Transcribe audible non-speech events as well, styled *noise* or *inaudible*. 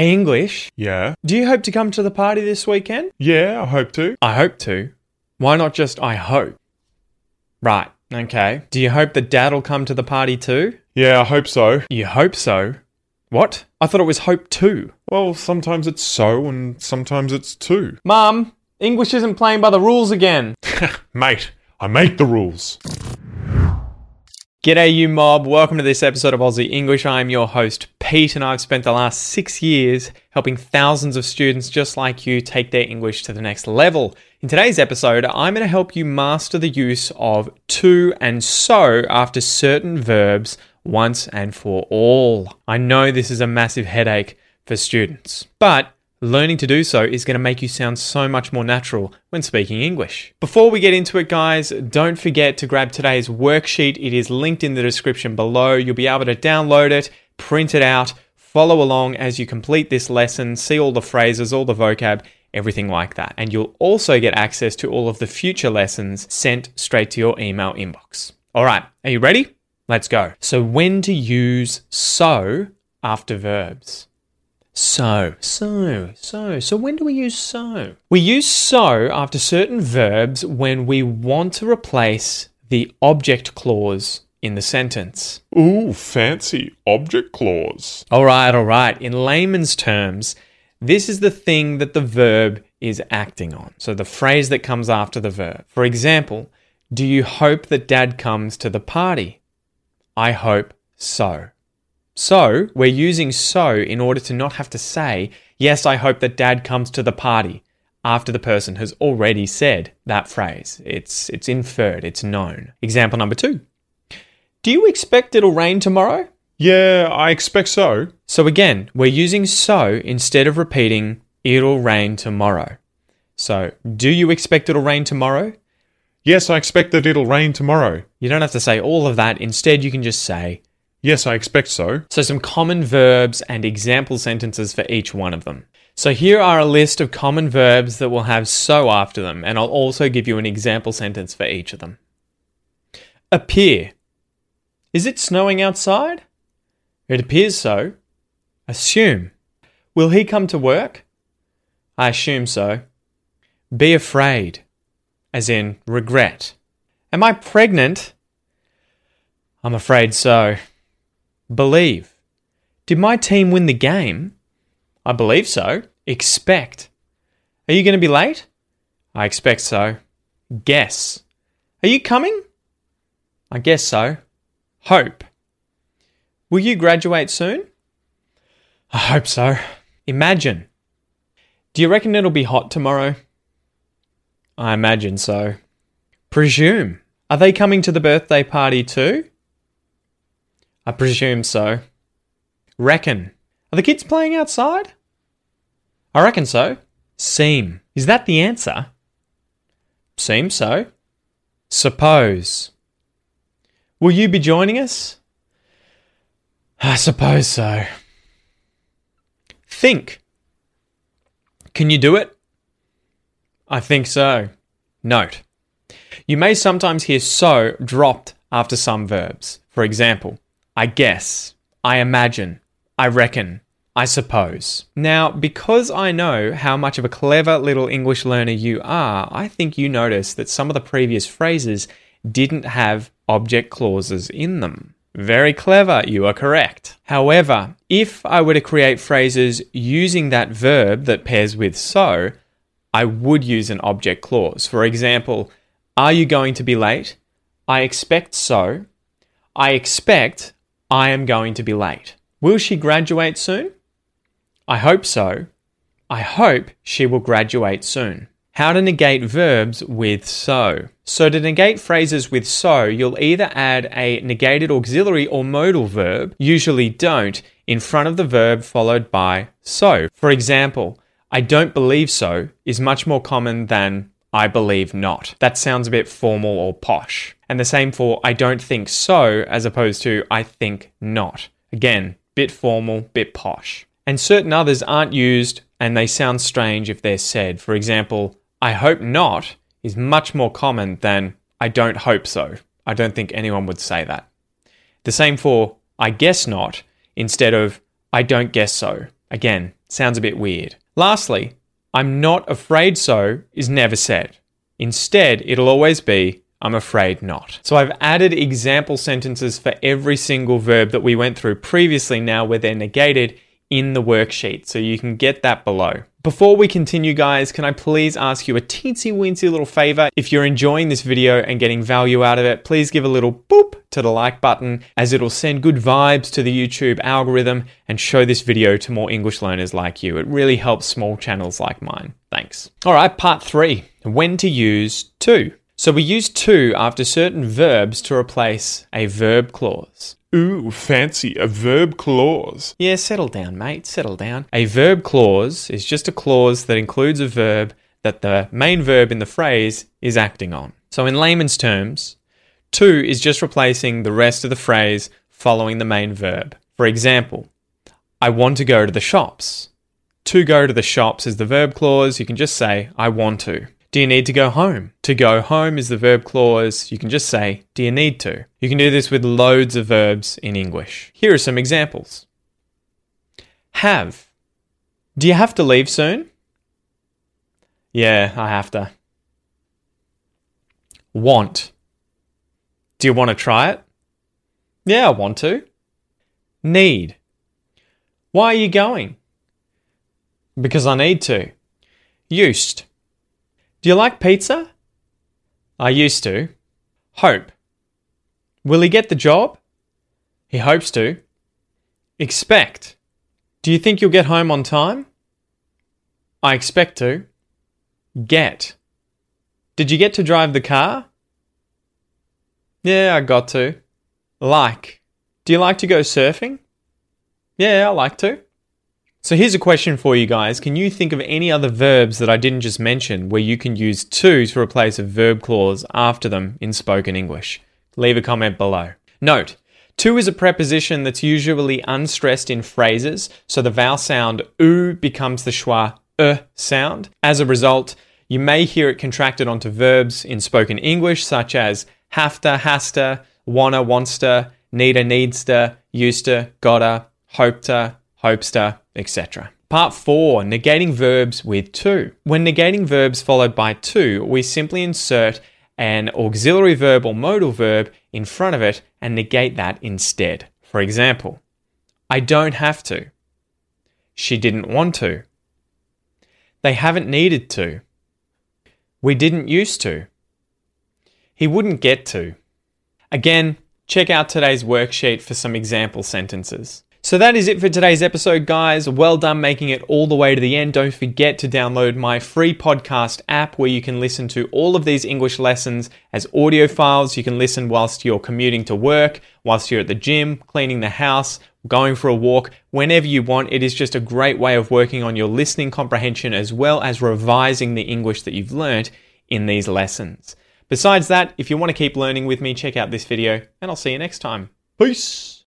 Hey, English, Yeah. do you hope to come to the party this weekend? Yeah, I hope to. I hope to. Why not just I hope? Right, okay. Do you hope that Dad'll come to the party too? Yeah, I hope so. You hope so. What? I thought it was hope too. Well, sometimes it's so and sometimes it's two. Mum, English isn't playing by the rules again. *laughs* Mate, I make the rules. G'day, you mob. Welcome to this episode of Aussie English. I am your host, Pete, and I've spent the last six years helping thousands of students just like you take their English to the next level. In today's episode, I'm going to help you master the use of to and so after certain verbs once and for all. I know this is a massive headache for students, but Learning to do so is going to make you sound so much more natural when speaking English. Before we get into it, guys, don't forget to grab today's worksheet. It is linked in the description below. You'll be able to download it, print it out, follow along as you complete this lesson, see all the phrases, all the vocab, everything like that. And you'll also get access to all of the future lessons sent straight to your email inbox. All right, are you ready? Let's go. So, when to use so after verbs? So, so, so. So, when do we use so? We use so after certain verbs when we want to replace the object clause in the sentence. Ooh, fancy object clause. All right, all right. In layman's terms, this is the thing that the verb is acting on. So, the phrase that comes after the verb. For example, do you hope that dad comes to the party? I hope so. So, we're using so in order to not have to say, Yes, I hope that dad comes to the party, after the person has already said that phrase. It's, it's inferred, it's known. Example number two Do you expect it'll rain tomorrow? Yeah, I expect so. So, again, we're using so instead of repeating, It'll rain tomorrow. So, do you expect it'll rain tomorrow? Yes, I expect that it'll rain tomorrow. You don't have to say all of that. Instead, you can just say, Yes, I expect so. So, some common verbs and example sentences for each one of them. So, here are a list of common verbs that will have so after them, and I'll also give you an example sentence for each of them. Appear. Is it snowing outside? It appears so. Assume. Will he come to work? I assume so. Be afraid, as in regret. Am I pregnant? I'm afraid so. Believe. Did my team win the game? I believe so. Expect. Are you going to be late? I expect so. Guess. Are you coming? I guess so. Hope. Will you graduate soon? I hope so. Imagine. Do you reckon it'll be hot tomorrow? I imagine so. Presume. Are they coming to the birthday party too? I presume so. Reckon. Are the kids playing outside? I reckon so. Seem. Is that the answer? Seems so. Suppose. Will you be joining us? I suppose so. Think. Can you do it? I think so. Note. You may sometimes hear so dropped after some verbs. For example, I guess, I imagine, I reckon, I suppose. Now, because I know how much of a clever little English learner you are, I think you noticed that some of the previous phrases didn't have object clauses in them. Very clever, you are correct. However, if I were to create phrases using that verb that pairs with so, I would use an object clause. For example, are you going to be late? I expect so. I expect I am going to be late. Will she graduate soon? I hope so. I hope she will graduate soon. How to negate verbs with so. So, to negate phrases with so, you'll either add a negated auxiliary or modal verb, usually don't, in front of the verb followed by so. For example, I don't believe so is much more common than I believe not. That sounds a bit formal or posh. And the same for I don't think so as opposed to I think not. Again, bit formal, bit posh. And certain others aren't used and they sound strange if they're said. For example, I hope not is much more common than I don't hope so. I don't think anyone would say that. The same for I guess not instead of I don't guess so. Again, Sounds a bit weird. Lastly, I'm not afraid so is never said. Instead, it'll always be, I'm afraid not. So I've added example sentences for every single verb that we went through previously now where they're negated in the worksheet. So you can get that below. Before we continue, guys, can I please ask you a teensy weensy little favor? If you're enjoying this video and getting value out of it, please give a little boop to the like button as it'll send good vibes to the YouTube algorithm and show this video to more English learners like you. It really helps small channels like mine. Thanks. All right, part three when to use to. So we use to after certain verbs to replace a verb clause. Ooh, fancy. A verb clause. Yeah, settle down, mate. Settle down. A verb clause is just a clause that includes a verb that the main verb in the phrase is acting on. So, in layman's terms, to is just replacing the rest of the phrase following the main verb. For example, I want to go to the shops. To go to the shops is the verb clause. You can just say, I want to. Do you need to go home? To go home is the verb clause. You can just say, Do you need to? You can do this with loads of verbs in English. Here are some examples Have. Do you have to leave soon? Yeah, I have to. Want. Do you want to try it? Yeah, I want to. Need. Why are you going? Because I need to. Used. Do you like pizza? I used to. Hope. Will he get the job? He hopes to. Expect. Do you think you'll get home on time? I expect to. Get. Did you get to drive the car? Yeah, I got to. Like. Do you like to go surfing? Yeah, I like to. So here's a question for you guys. Can you think of any other verbs that I didn't just mention where you can use to to replace a verb clause after them in spoken English? Leave a comment below. Note, to is a preposition that's usually unstressed in phrases, so the vowel sound oo becomes the schwa uh sound. As a result, you may hear it contracted onto verbs in spoken English such as have to, has to, wanna, wants needa, needs to, gotta, hope hopes to, etc. Part 4 Negating verbs with to. When negating verbs followed by to, we simply insert an auxiliary verb or modal verb in front of it and negate that instead. For example, I don't have to. She didn't want to. They haven't needed to. We didn't used to. He wouldn't get to. Again, check out today's worksheet for some example sentences. So that is it for today's episode, guys. Well done making it all the way to the end. Don't forget to download my free podcast app where you can listen to all of these English lessons as audio files. You can listen whilst you're commuting to work, whilst you're at the gym, cleaning the house, going for a walk, whenever you want. It is just a great way of working on your listening comprehension as well as revising the English that you've learnt in these lessons. Besides that, if you want to keep learning with me, check out this video and I'll see you next time. Peace!